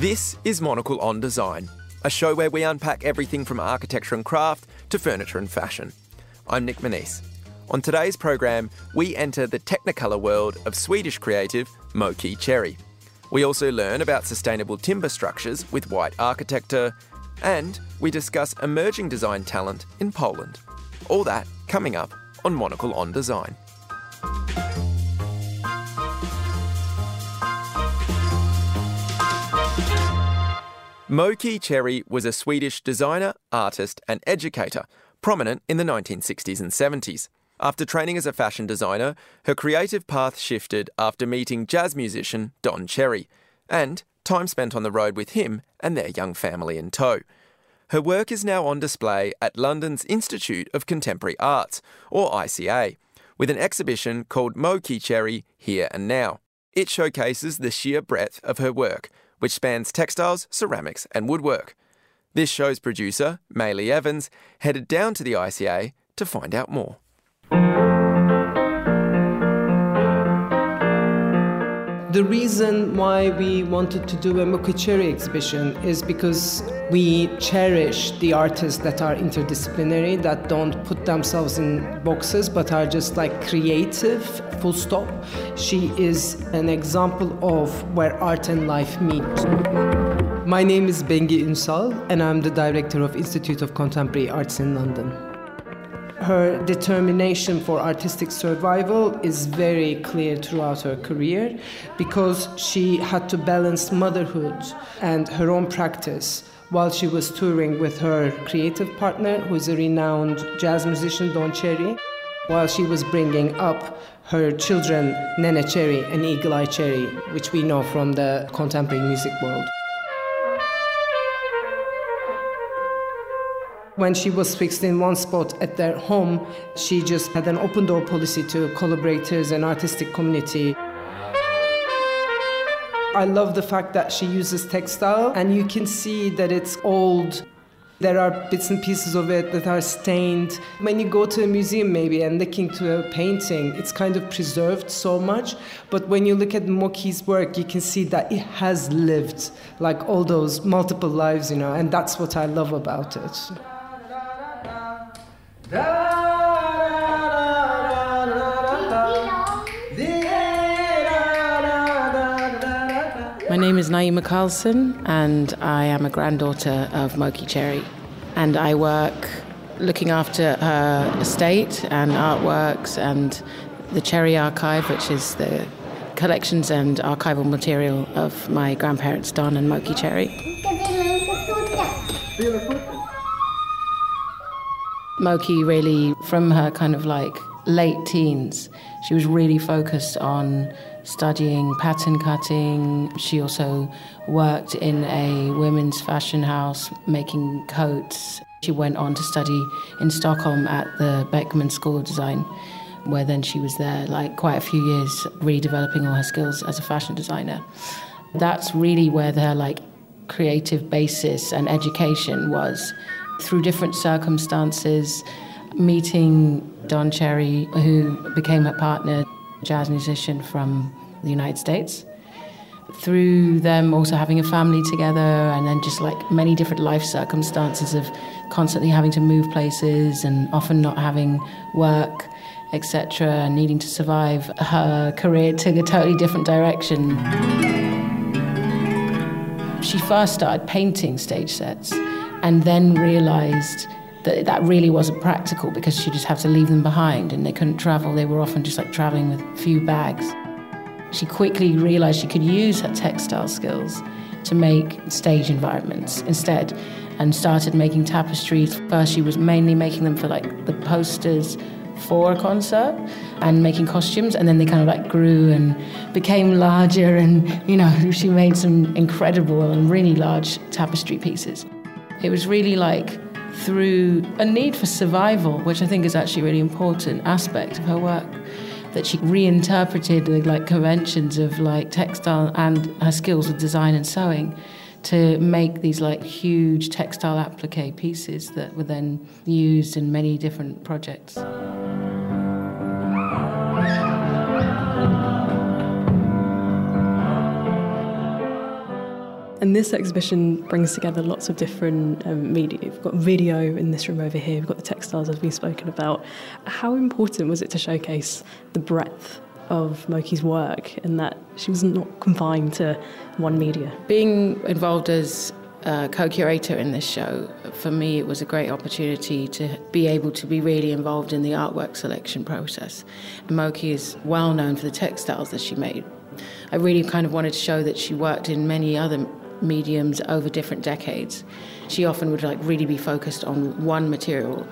This is Monocle on Design, a show where we unpack everything from architecture and craft to furniture and fashion. I'm Nic Monisse. On today's program, we enter the Technicolor world of Swedish creative Moki Cherry. We also learn about sustainable timber structures with White Arkitekter, and we discuss emerging design talent in Poland. All that coming up on Monocle on Design. Moki Cherry was a Swedish designer, artist, and educator, prominent in the 1960s and 70s. After training as a fashion designer, her creative path shifted after meeting jazz musician Don Cherry, and time spent on the road with him and their young family in tow. Her work is now on display at London's Institute of Contemporary Arts, or ICA, with an exhibition called Moki Cherry Here and Now. It showcases the sheer breadth of her work, which spans textiles, ceramics, and woodwork. This show's producer, Maylee Evans, headed down to the ICA to find out more. The reason why we wanted to do a Moki Cherry exhibition is because we cherish the artists that are interdisciplinary, that don't put themselves in boxes but are just like creative, full stop. She is an example of where art and life meet. My name is Bengi Ünsal, and I'm the director of Institute of Contemporary Arts in London her determination for artistic survival is very clear throughout her career because she had to balance motherhood and her own practice while she was touring with her creative partner, who is a renowned jazz musician, Don Cherry, while she was bringing up her children, Neneh Cherry and Eagle Eye Cherry, which we know from the contemporary music world. When she was fixed in one spot at their home, she just had an open door policy to collaborators and artistic community. I love the fact that she uses textile and you can see that it's old. There are bits and pieces of it that are stained. When you go to a museum, maybe, and looking to a painting, it's kind of preserved so much. But when you look at Moki's work, you can see that it has lived like all those multiple lives, you know, and that's what I love about it. My name is Naima Karlsson, and I am a granddaughter of Moki Cherry. And I work looking after her estate and artworks and the Cherry Archive, which is the collections and archival material of my grandparents, Don and Moki Cherry. Moki really, from her kind of like late teens, she was really focused on studying pattern cutting. She also worked in a women's fashion house making coats. She went on to study in Stockholm at the Beckman School of Design, where then she was there like quite a few years, really developing all her skills as a fashion designer. That's really where her like creative basis and education was through different circumstances, meeting Don Cherry, who became her partner, jazz musician from the United States. Through them also having a family together, and then just like many different life circumstances of constantly having to move places and often not having work, etc., needing to survive, her career took a totally different direction. She first started painting stage sets and then realized that that really wasn't practical because she just had to leave them behind and they couldn't travel. They were often just like traveling with few bags. She quickly realized she could use her textile skills to make stage environments instead and started making tapestries. First, she was mainly making them for like the posters for a concert and making costumes and then they kind of like grew and became larger and you know she made some incredible and really large tapestry pieces it was really like through a need for survival, which I think is actually a really important aspect of her work, that she reinterpreted the like conventions of like textile and her skills with design and sewing to make these like huge textile applique pieces that were then used in many different projects. And this exhibition brings together lots of different um, media. We've got video in this room over here, we've got the textiles as we've spoken about. How important was it to showcase the breadth of Moki's work and that she was not confined to one media? Being involved as uh, co-curator in this show, for me it was a great opportunity to be able to be really involved in the artwork selection process. Moki is well known for the textiles that she made. I really kind of wanted to show that she worked in many other mediums over different decades. She often would like really be focused on one material,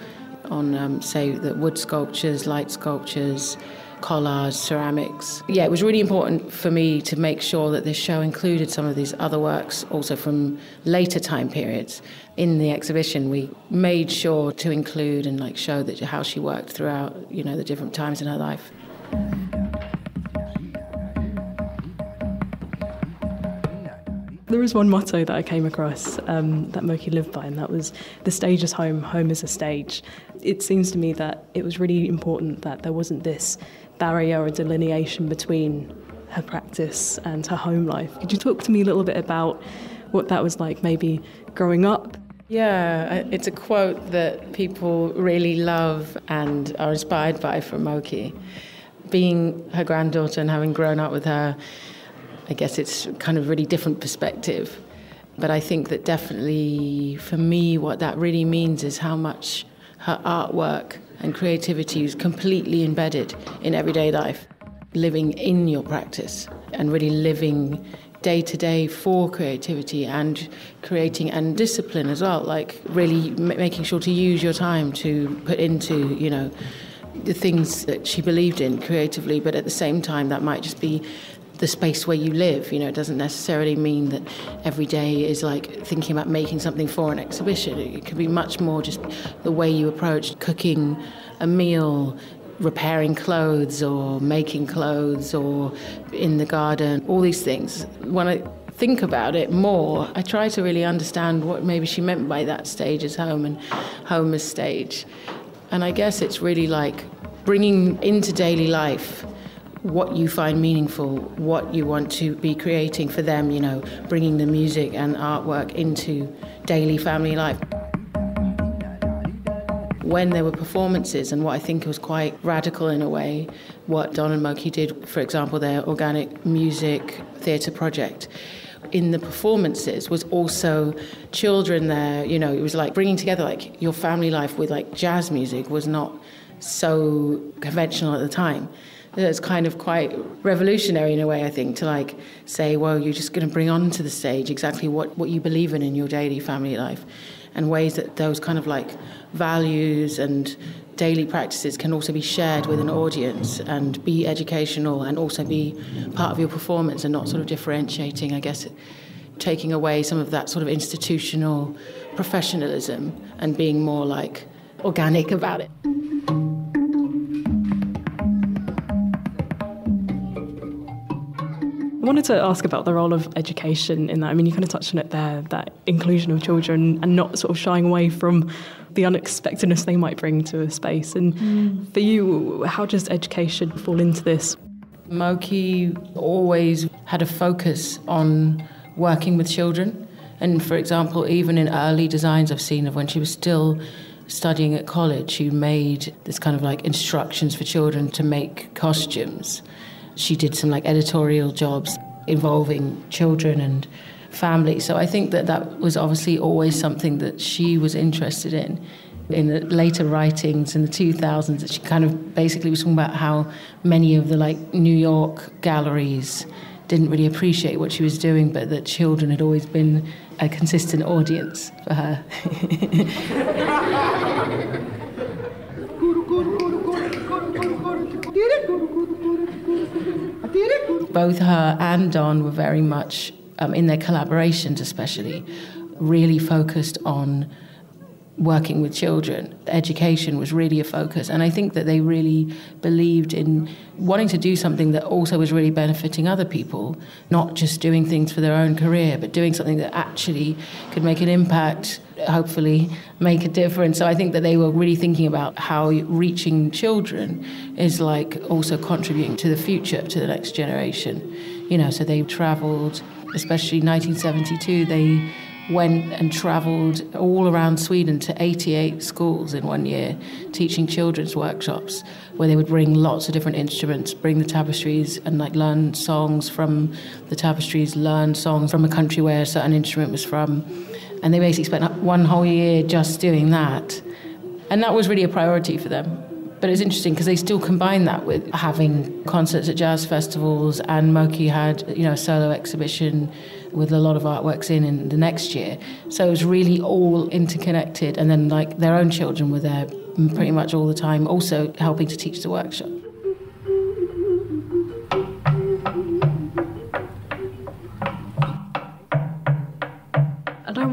on um, say the wood sculptures, light sculptures, collage, ceramics. Yeah, it was really important for me to make sure that this show included some of these other works also from later time periods. In the exhibition, we made sure to include and like show that how she worked throughout, you know, the different times in her life. There is one motto that I came across um, that Moki lived by, and that was the stage is home, home is a stage. It seems to me that it was really important that there wasn't this barrier or delineation between her practice and her home life. Could you talk to me a little bit about what that was like, maybe growing up? Yeah, it's a quote that people really love and are inspired by from Moki. Being her granddaughter and having grown up with her, I guess it's kind of really different perspective. But I think that definitely for me, what that really means is how much her artwork and creativity is completely embedded in everyday life, living in your practice and really living day to day for creativity and creating and discipline as well like really m- making sure to use your time to put into you know the things that she believed in creatively but at the same time that might just be the space where you live. You know, it doesn't necessarily mean that every day is like thinking about making something for an exhibition. It could be much more just the way you approach cooking a meal, repairing clothes or making clothes or in the garden, all these things. When I think about it more, I try to really understand what maybe she meant by that stage as home and home as stage. And I guess it's really like bringing into daily life what you find meaningful, what you want to be creating for them, you know, bringing the music and artwork into daily family life. When there were performances, and what I think was quite radical in a way, what Don and Moki did, for example, their organic music theatre project, in the performances was also children there. You know, it was like bringing together like your family life with like jazz music was not so conventional at the time it's kind of quite revolutionary in a way, I think, to like say, well, you're just going to bring onto the stage exactly what, what you believe in in your daily family life and ways that those kind of like values and daily practices can also be shared with an audience and be educational and also be part of your performance and not sort of differentiating, I guess, taking away some of that sort of institutional professionalism and being more like organic about it. Wanted to ask about the role of education in that. I mean, you kind of touched on it there, that inclusion of children and not sort of shying away from the unexpectedness they might bring to a space. And mm. for you, how does education fall into this? Moki always had a focus on working with children. And for example, even in early designs I've seen of when she was still studying at college, she made this kind of like instructions for children to make costumes. She did some like editorial jobs involving children and family. So I think that that was obviously always something that she was interested in. In the later writings in the 2000s, that she kind of basically was talking about how many of the like New York galleries didn't really appreciate what she was doing, but that children had always been a consistent audience for her. Both her and Don were very much, um, in their collaborations especially, really focused on working with children. Education was really a focus. And I think that they really believed in wanting to do something that also was really benefiting other people, not just doing things for their own career, but doing something that actually could make an impact, hopefully make a difference. So I think that they were really thinking about how reaching children is like also contributing to the future, to the next generation. You know, so they traveled especially 1972, they went and travelled all around Sweden to 88 schools in one year, teaching children's workshops where they would bring lots of different instruments, bring the tapestries and like learn songs from the tapestries, learn songs from a country where a certain instrument was from. And they basically spent one whole year just doing that. And that was really a priority for them. But it's interesting because they still combine that with having concerts at jazz festivals, and Moki had you know a solo exhibition with a lot of artworks in in the next year. So it was really all interconnected, and then like their own children were there pretty much all the time, also helping to teach the workshop.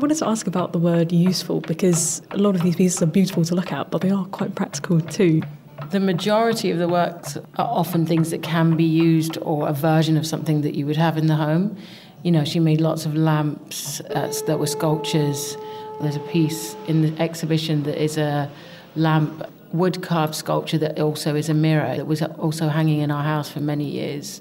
Wanted to ask about the word useful because a lot of these pieces are beautiful to look at, but they are quite practical too. The majority of the works are often things that can be used or a version of something that you would have in the home. You know, she made lots of lamps uh, that were sculptures. There's a piece in the exhibition that is a lamp, wood carved sculpture that also is a mirror. that was also hanging in our house for many years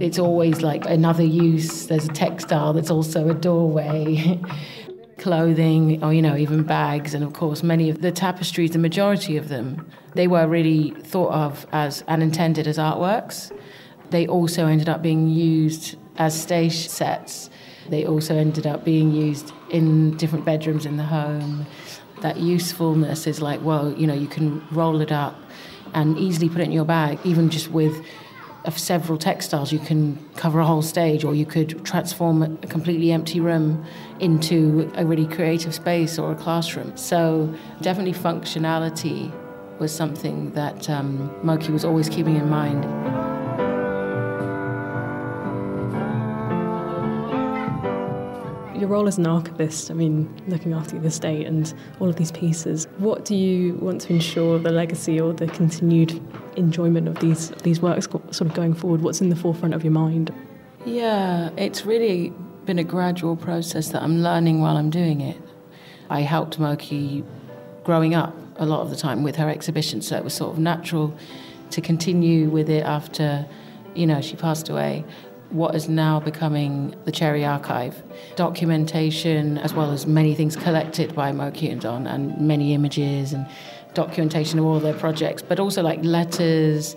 it's always like another use. There's a textile that's also a doorway. Clothing, or you know, even bags, and of course, many of the tapestries, the majority of them, they were really thought of as and intended as artworks. They also ended up being used as stage sets. They also ended up being used in different bedrooms in the home. That usefulness is like, well, you know, you can roll it up and easily put it in your bag, even just with of several textiles, you can cover a whole stage, or you could transform a completely empty room into a really creative space or a classroom. So, definitely, functionality was something that um, Moki was always keeping in mind. Your role as an archivist, I mean, looking after the estate and all of these pieces, what do you want to ensure the legacy or the continued enjoyment of these these works sort of going forward? What's in the forefront of your mind? Yeah, it's really been a gradual process that I'm learning while I'm doing it. I helped Moki growing up a lot of the time with her exhibition, so it was sort of natural to continue with it after, you know, she passed away what is now becoming the Cherry Archive. Documentation, as well as many things collected by Moki and Don, and many images and documentation of all their projects, but also like letters.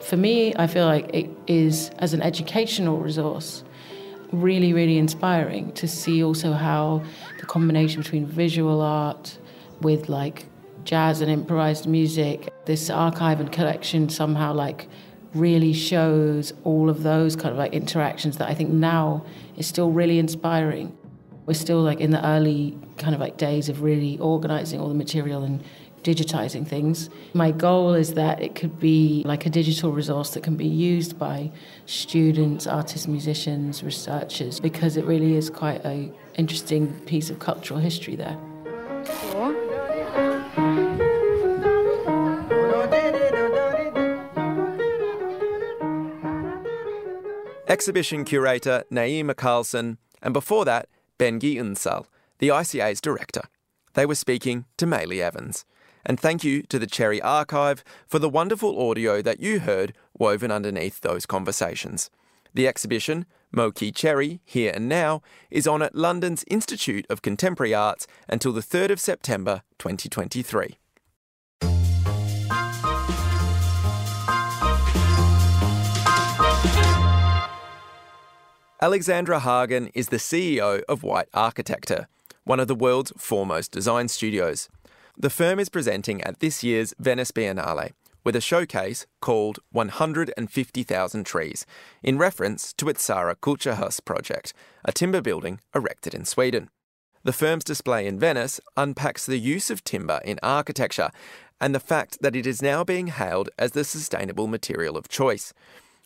For me, I feel like it is, as an educational resource, really, really inspiring to see also how the combination between visual art with like jazz and improvised music, this archive and collection somehow like really shows all of those kind of like interactions that I think now is still really inspiring. We're still like in the early kind of like days of really organizing all the material and digitizing things. My goal is that it could be like a digital resource that can be used by students, artists, musicians, researchers because it really is quite a interesting piece of cultural history there. Exhibition curator Naima Karlsson, and before that, Bengi Unsal, the ICA's director. They were speaking to Maylie Evans. And thank you to the Cherry Archive for the wonderful audio that you heard woven underneath those conversations. The exhibition, Moki Cherry, Here and Now, is on at London's Institute of Contemporary Arts until the 3rd of September 2023. Alexandra Hagen is the CEO of White Arkitekter, one of the world's foremost design studios. The firm is presenting at this year's Venice Biennale with a showcase called 150,000 Trees, in reference to its Sara Kulturhus project, a timber building erected in Sweden. The firm's display in Venice unpacks the use of timber in architecture and the fact that it is now being hailed as the sustainable material of choice.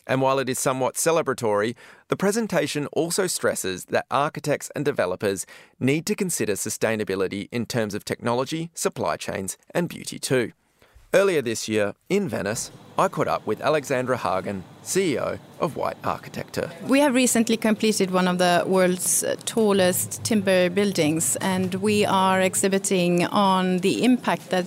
And while it is somewhat celebratory, the presentation also stresses that architects and developers need to consider sustainability in terms of technology, supply chains, and beauty too. Earlier this year, in Venice, I caught up with Alexandra Hagen, CEO of White Arkitekter. We have recently completed one of the world's uh, tallest timber buildings, and we are exhibiting on the impact that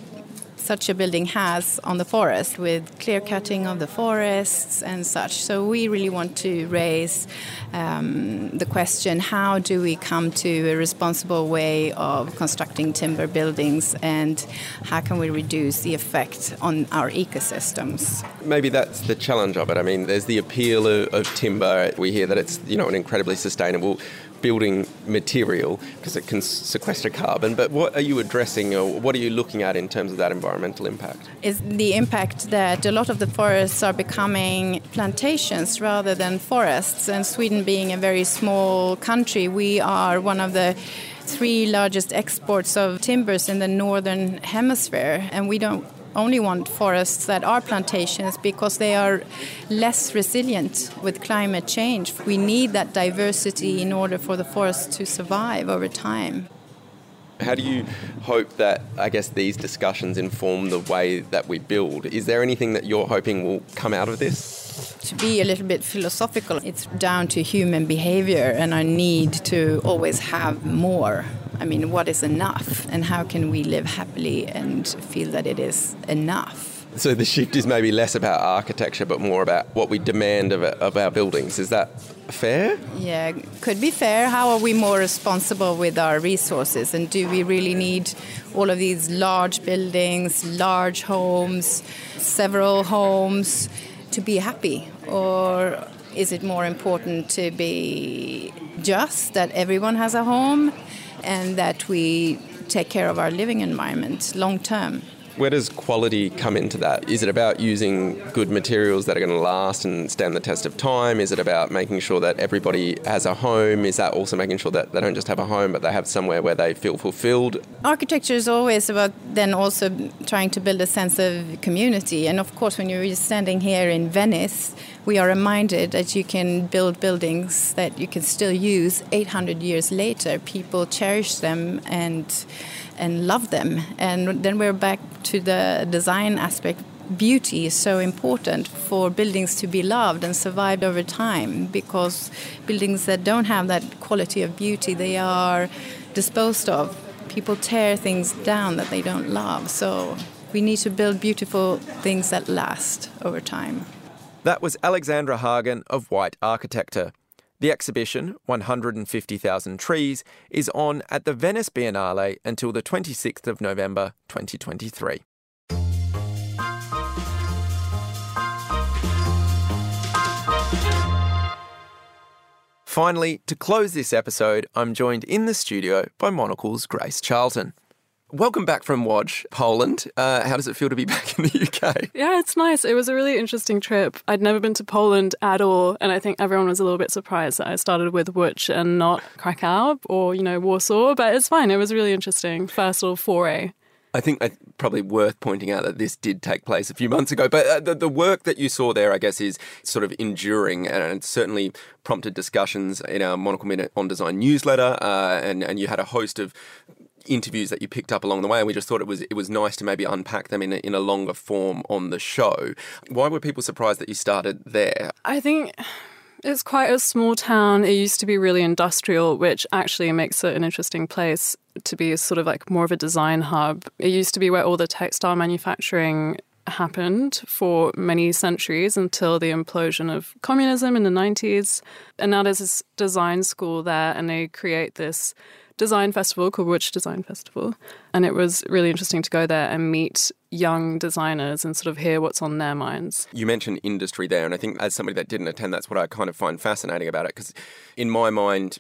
such a building has on the forest with clear cutting of the forests and such. So we really want to raise um, the question how do we come to a responsible way of constructing timber buildings and how can we reduce the effect on our ecosystems? Maybe that's the challenge of it. I mean, there's the appeal of, of timber. We hear that it's you know an incredibly sustainable building material because it can sequester carbon. But what are you addressing or what are you looking at in terms of that environmental impact? Is the impact that a lot of the forests are becoming plantations rather than forests. And Sweden being a very small country, we are one of the three largest exports of timbers in the northern hemisphere and we don't only want forests that are plantations because they are less resilient with climate change. We need that diversity in order for the forest to survive over time. How do you hope that, I guess, these discussions inform the way that we build? Is there anything that you're hoping will come out of this? To be a little bit philosophical, it's down to human behavior and our need to always have more. I mean, what is enough, and how can we live happily and feel that it is enough? So the shift is maybe less about architecture, but more about what we demand of, of our buildings. Is that fair? Yeah, could be fair. How are we more responsible with our resources? And do we really need all of these large buildings, large homes, several homes to be happy? Or is it more important to be just that everyone has a home and that we take care of our living environment long term. Where does quality come into that? Is it about using good materials that are going to last and stand the test of time? Is it about making sure that everybody has a home? Is that also making sure that they don't just have a home, but they have somewhere where they feel fulfilled? Architecture is always about then also trying to build a sense of community. And of course, when you're standing here in Venice, we are reminded that you can build buildings that you can still use 800 years later. People cherish them and and love them. And then we're back to the design aspect. Beauty is so important for buildings to be loved and survived over time because buildings that don't have that quality of beauty, they are disposed of. People tear things down that they don't love. So we need to build beautiful things that last over time. That was Alexandra Hagen of White Arkitekter. The exhibition, 150,000 Trees, is on at the Venice Biennale until the 26th of November 2023. Finally, to close this episode, I'm joined in the studio by Monocle's Grace Charlton. Welcome back from Łódź, Poland. Uh, how does it feel to be back in the UK? Yeah, it's nice. It was a really interesting trip. I'd never been to Poland at all, and I think everyone was a little bit surprised that I started with Łódź and not Krakow or, you know, Warsaw, but it's fine. It was really interesting. First little foray. I think it's probably worth pointing out that this did take place a few months ago. But uh, the, the work that you saw there, I guess, is sort of enduring and it certainly prompted discussions in our Monocle Minute on Design newsletter. Uh, and, and you had a host of interviews that you picked up along the way, and we just thought it was it was nice to maybe unpack them in a, in a longer form on the show. Why were people surprised that you started there? I think. It's quite a small town. It used to be really industrial, which actually makes it an interesting place to be sort of like more of a design hub. It used to be where all the textile manufacturing happened for many centuries until the implosion of communism in the 90s. And now there's this design school there, and they create this design festival called Łódź Design Festival. And it was really interesting to go there and meet young designers and sort of hear what's on their minds. You mentioned industry there, and I think as somebody that didn't attend, that's what I kind of find fascinating about it. Because in my mind,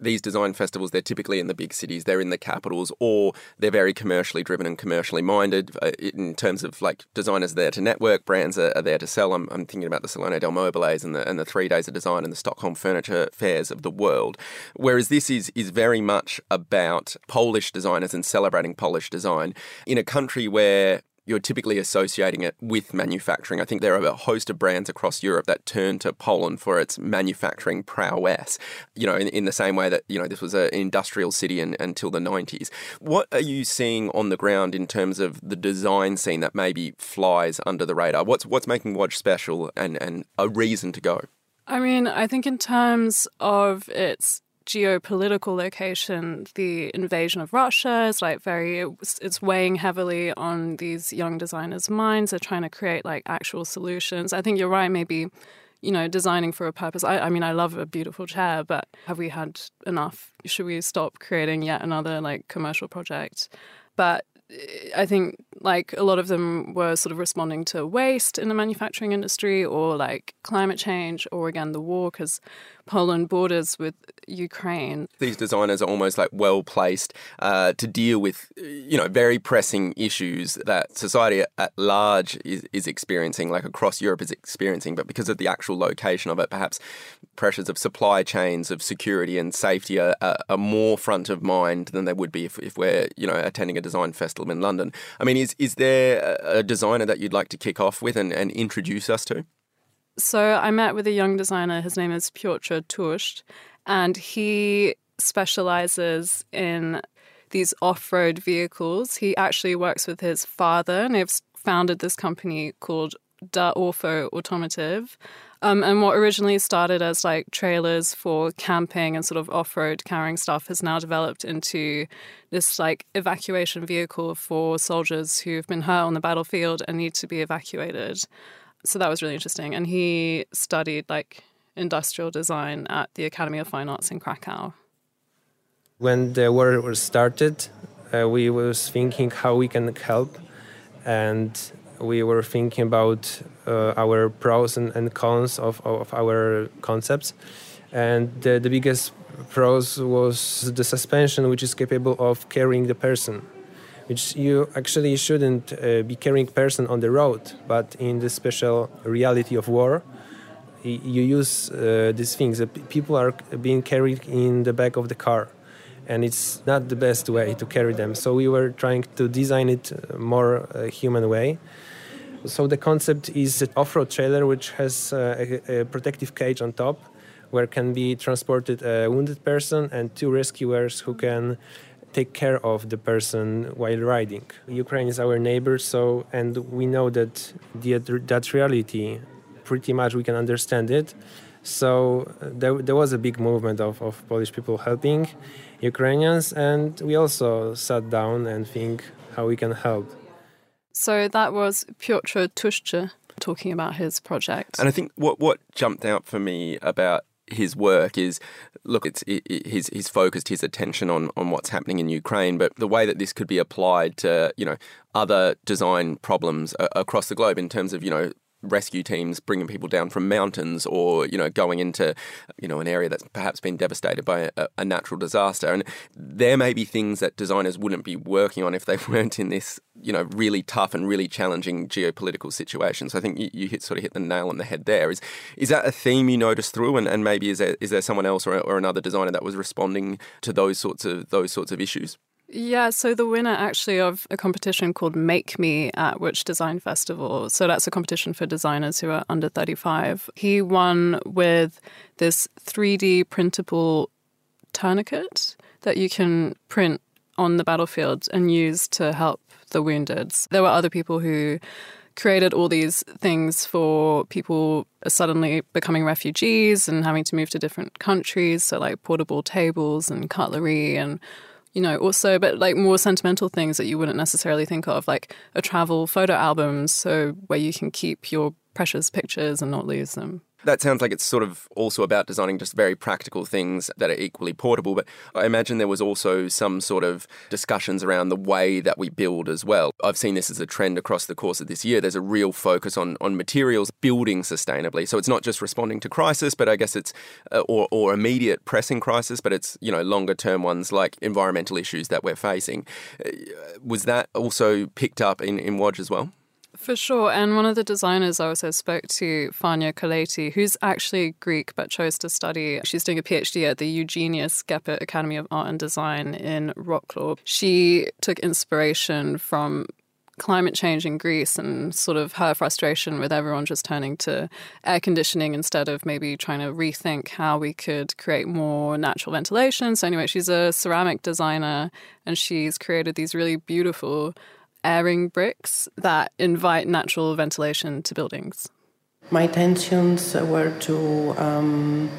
these design festivals, they're typically in the big cities, they're in the capitals, or they're very commercially driven and commercially minded uh, in terms of like designers there to network, brands are, are there to sell. I'm, I'm, thinking about the Salone del Mobiles and the, and the three days of design and the Stockholm furniture fairs of the world. Whereas this is, is very much about Polish designers and celebrating Polish design in a country where you're typically associating it with manufacturing. I think there are a host of brands across Europe that turn to Poland for its manufacturing prowess, you know, in, in the same way that, you know, this was an industrial city in, until the 90s. What are you seeing on the ground in terms of the design scene that maybe flies under the radar? What's, what's making Łódź special and, and a reason to go? I mean, I think in terms of its geopolitical location, the invasion of Russia is like very, it's, it's weighing heavily on these young designers' minds. They're trying to create like actual solutions. I think you're right, maybe you know, designing for a purpose. I, I, mean, I love a beautiful chair, but have we had enough? Should we stop creating yet another like commercial project? But eh, I think like a lot of them were sort of responding to waste in the manufacturing industry or like climate change or again the war because Poland borders with Ukraine. These designers are almost like well placed uh, to deal with, you know, very pressing issues that society at large is, is experiencing, like across Europe is experiencing. But because of the actual location of it, perhaps pressures of supply chains, of security and safety are, are, more front of mind than they would be if, if we're, you know, attending a design festival in London. I mean, is is there a designer that you'd like to kick off with and, and introduce us to? So I met with a young designer. His name is Piotr Tusht, and he specializes in these off-road vehicles. He actually works with his father, and they've founded this company called Da Orfo Automotive. Um, and what originally started as like trailers for camping and sort of off-road carrying stuff has now developed into this like evacuation vehicle for soldiers who've been hurt on the battlefield and need to be evacuated so that was really interesting. And he studied like industrial design at the Academy of Fine Arts in Krakow. When the war was started, uh, we was thinking how we can help, and we were thinking about our pros and, and cons of, of our concepts. And the, the biggest pros was the suspension, which is capable of carrying the person which you actually shouldn't uh, be carrying person on the road, but in the special reality of war, you use uh, these things. People are being carried in the back of the car, and it's not the best way to carry them. So we were trying to design it more uh, human way. So the concept is an off-road trailer which has uh, a, a protective cage on top, where can be transported a wounded person and two rescuers who can take care of the person while riding. Ukraine is our neighbor, so and we know that the, that reality pretty much we can understand it. So uh, there, there was a big movement of, of Polish people helping Ukrainians, and we also sat down and think how we can help. So that was Piotr Tuszcze talking about his project. And I think what what jumped out for me about his work is look it's it, it, he's he's focused his attention on on what's happening in Ukraine but the way that this could be applied to you know other design problems across the globe in terms of you know rescue teams bringing people down from mountains or you know going into you know an area that's perhaps been devastated by a, a, natural disaster. And there may be things that designers wouldn't be working on if they weren't in this you know really tough and really challenging geopolitical situation. So I think you, you hit sort of hit the nail on the head there. Is is that a theme you noticed through? And, and maybe is there is there someone else or, or another designer that was responding to those sorts of those sorts of issues yeah, so the winner actually of a competition called Make Me at Łódź Design Festival. So that's a competition for designers who are under 35. He won with this 3D printable tourniquet that you can print on the battlefield and use to help the wounded. There were other people who created all these things for people suddenly becoming refugees and having to move to different countries. So, like portable tables and cutlery and you know, also, but like more sentimental things that you wouldn't necessarily think of, like a travel photo album, so where you can keep your precious pictures and not lose them that sounds like it's sort of also about designing just very practical things that are equally portable. But I imagine there was also some sort of discussions around the way that we build as well. I've seen this as a trend across the course of this year. There's a real focus on on materials building sustainably. So it's not just responding to crisis, but I guess it's uh, or or immediate pressing crisis, but it's you know longer term ones like environmental issues that we're facing. Uh, was that also picked up in in Łódź as well? For sure. And one of the designers I also spoke to, Fania Kaleti, who's actually Greek but chose to study. She's doing a PhD at the Eugeniusz Geppert Academy of Art and Design in Wrocław. She took inspiration from climate change in Greece and sort of her frustration with everyone just turning to air conditioning instead of maybe trying to rethink how we could create more natural ventilation. So, anyway, she's a ceramic designer and she's created these really beautiful airing bricks that invite natural ventilation to buildings? My intentions were to um,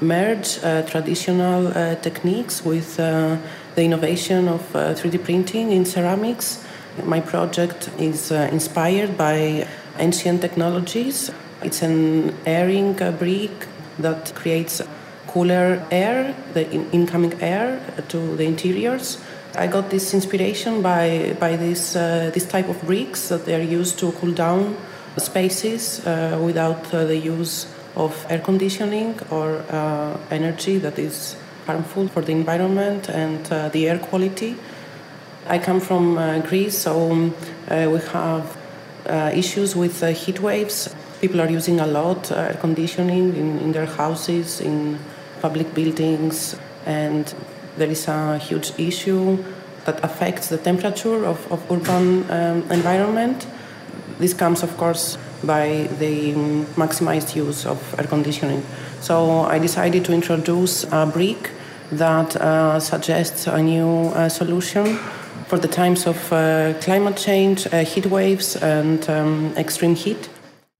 merge uh, traditional uh, techniques with uh, the innovation of 3D printing in ceramics. My project is inspired by ancient technologies. It's an airing brick that creates cooler air, the in- incoming air to the interiors. I got this inspiration by by this uh, this type of bricks that they are used to cool down spaces uh, without uh, the use of air conditioning or uh, energy that is harmful for the environment and uh, the air quality. I come from uh, Greece, so um, we have issues with heat waves. People are using a lot air conditioning in, in their houses, in public buildings, and there is a huge issue that affects the temperature of, of urban um, environment. This comes, of course, by the maximized use of air conditioning. So I decided to introduce a brick that uh, suggests a new uh, solution for the times of uh, climate change, uh, heat waves, and um, extreme heat.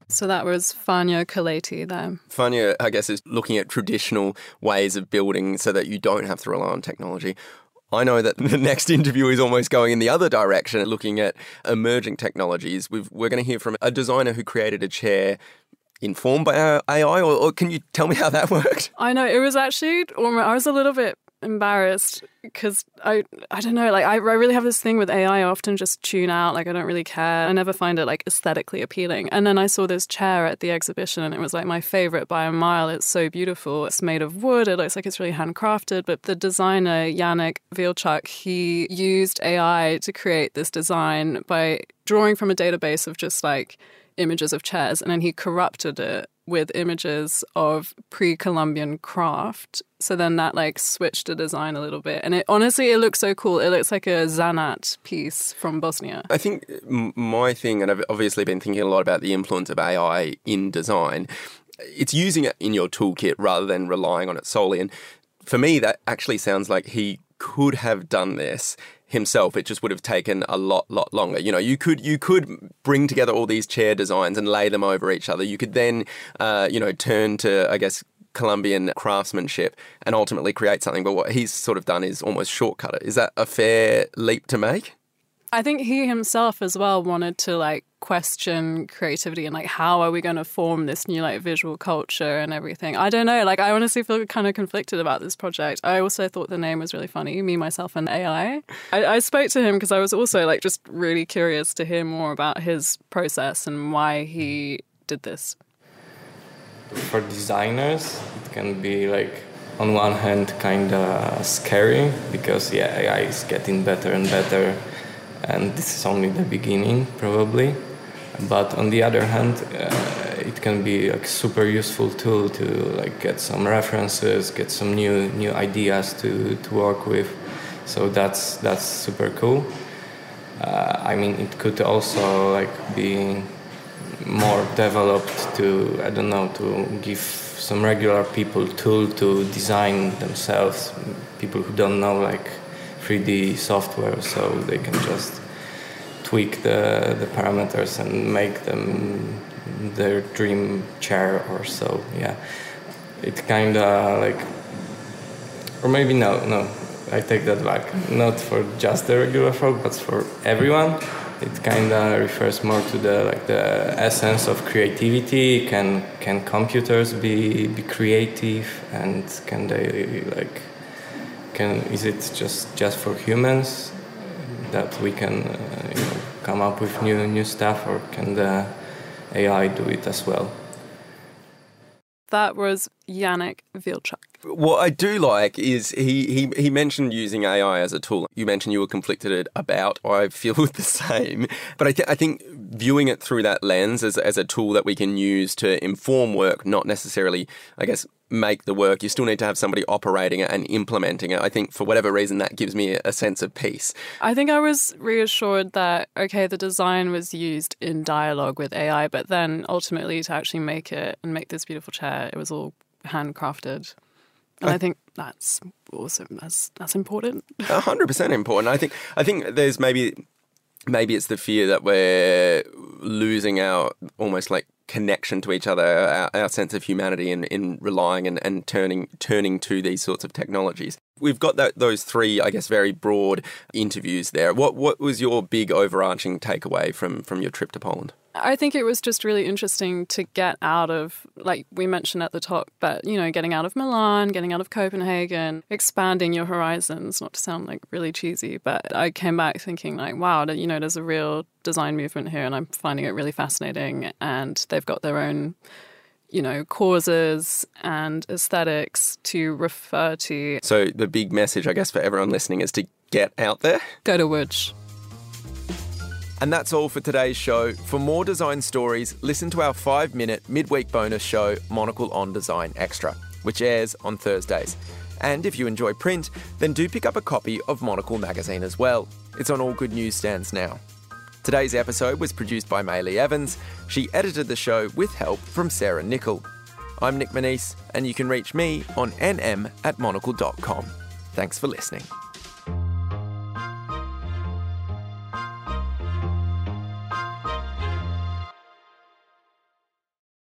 So that was Fania Kaleti there. Fania, I guess, is looking at traditional ways of building so that you don't have to rely on technology. I know that the next interview is almost going in the other direction, looking at emerging technologies. we are going to hear from a designer who created a chair informed by AI, or, or, can you tell me how that worked? I know it was actually, or I was a little bit embarrassed because I I don't know like I, I really have this thing with AI I often just tune out like I don't really care. I never find it like aesthetically appealing. And then I saw this chair at the exhibition and it was like my favorite by a mile. It's so beautiful. It's made of wood. It looks like it's really handcrafted. But the designer Yannick Vilchak he used AI to create this design by drawing from a database of just like images of chairs. And then he corrupted it with images of pre-Columbian craft. So then that like switched the design a little bit. And it honestly it looks so cool. It looks like a Zanat piece from Bosnia. I think my thing and I've obviously been thinking a lot about the influence of AI in design. It's using it in your toolkit rather than relying on it solely and for me that actually sounds like he could have done this himself, it just would have taken a lot, lot longer. You know, you could you could bring together all these chair designs and lay them over each other. You could then, uh, you know, turn to I guess Columbian craftsmanship and ultimately create something. But what he's sort of done is almost shortcut it. Is that a fair leap to make? I think he himself as well wanted to like question creativity and like how are we going to form this new like visual culture and everything. I don't know. Like I honestly feel kind of conflicted about this project. I also thought the name was really funny. Me, myself, and AI. I, I spoke to him because I was also like just really curious to hear more about his process and why he did this. For designers, it can be like on one hand kind of scary because yeah, AI is getting better and better and this is only the beginning probably. But on the other hand uh, it can be like super useful tool to like get some references get some new new ideas to to work with. So that's that's super cool. Uh, i mean it could also like be more developed to i don't know to give some regular people tool to design themselves people who don't know like 3D software, so they can just tweak the, the parameters and make them their dream chair or so. Yeah, it kind of like, or maybe no, no, I take that back. Not for just the regular folk, but for everyone. It kind of refers more to the like the essence of creativity. Can can computers be be creative, and can they like can is it just just for humans that we can uh, you know, come up with new new stuff, or can the AI do it as well? That was Yannick Vilchak. What I do like is he, he he mentioned using AI as a tool. You mentioned you were conflicted about. I feel the same, but I, th- I think viewing it through that lens as as a tool that we can use to inform work, not necessarily, I guess, make the work. You still need to have somebody operating it and implementing it. I think for whatever reason that gives me a sense of peace. I think I was reassured that okay, the design was used in dialogue with AI, but then ultimately to actually make it and make this beautiful chair, it was all handcrafted. And I, I think that's awesome. That's that's important. hundred percent important. I think I think there's maybe maybe it's the fear that we're losing our almost like connection to each other, our, our sense of humanity in, in relying and, and turning turning to these sorts of technologies. We've got that, those three, I guess, very broad interviews there. What what was your big overarching takeaway from from your trip to Poland? I think it was just really interesting to get out of, like we mentioned at the top, but you know, getting out of Milan, getting out of Copenhagen, expanding your horizons. Not to sound like really cheesy, but I came back thinking like, wow, you know, there's a real design movement here, and I'm finding it really fascinating. And they've got their own you know, causes and aesthetics to refer to. So the big message, I guess, for everyone listening is to get out there. Go to Łódź. And that's all for today's show. For more design stories, listen to our five minute midweek bonus show, Monocle on Design Extra, which airs on Thursdays. And if you enjoy print, then do pick up a copy of Monocle magazine as well. It's on all good newsstands now. Today's episode was produced by Maylee Evans. She edited the show with help from Sarah Nichol. I'm Nic Monisse, and you can reach me on nm at monocle.com. Thanks for listening.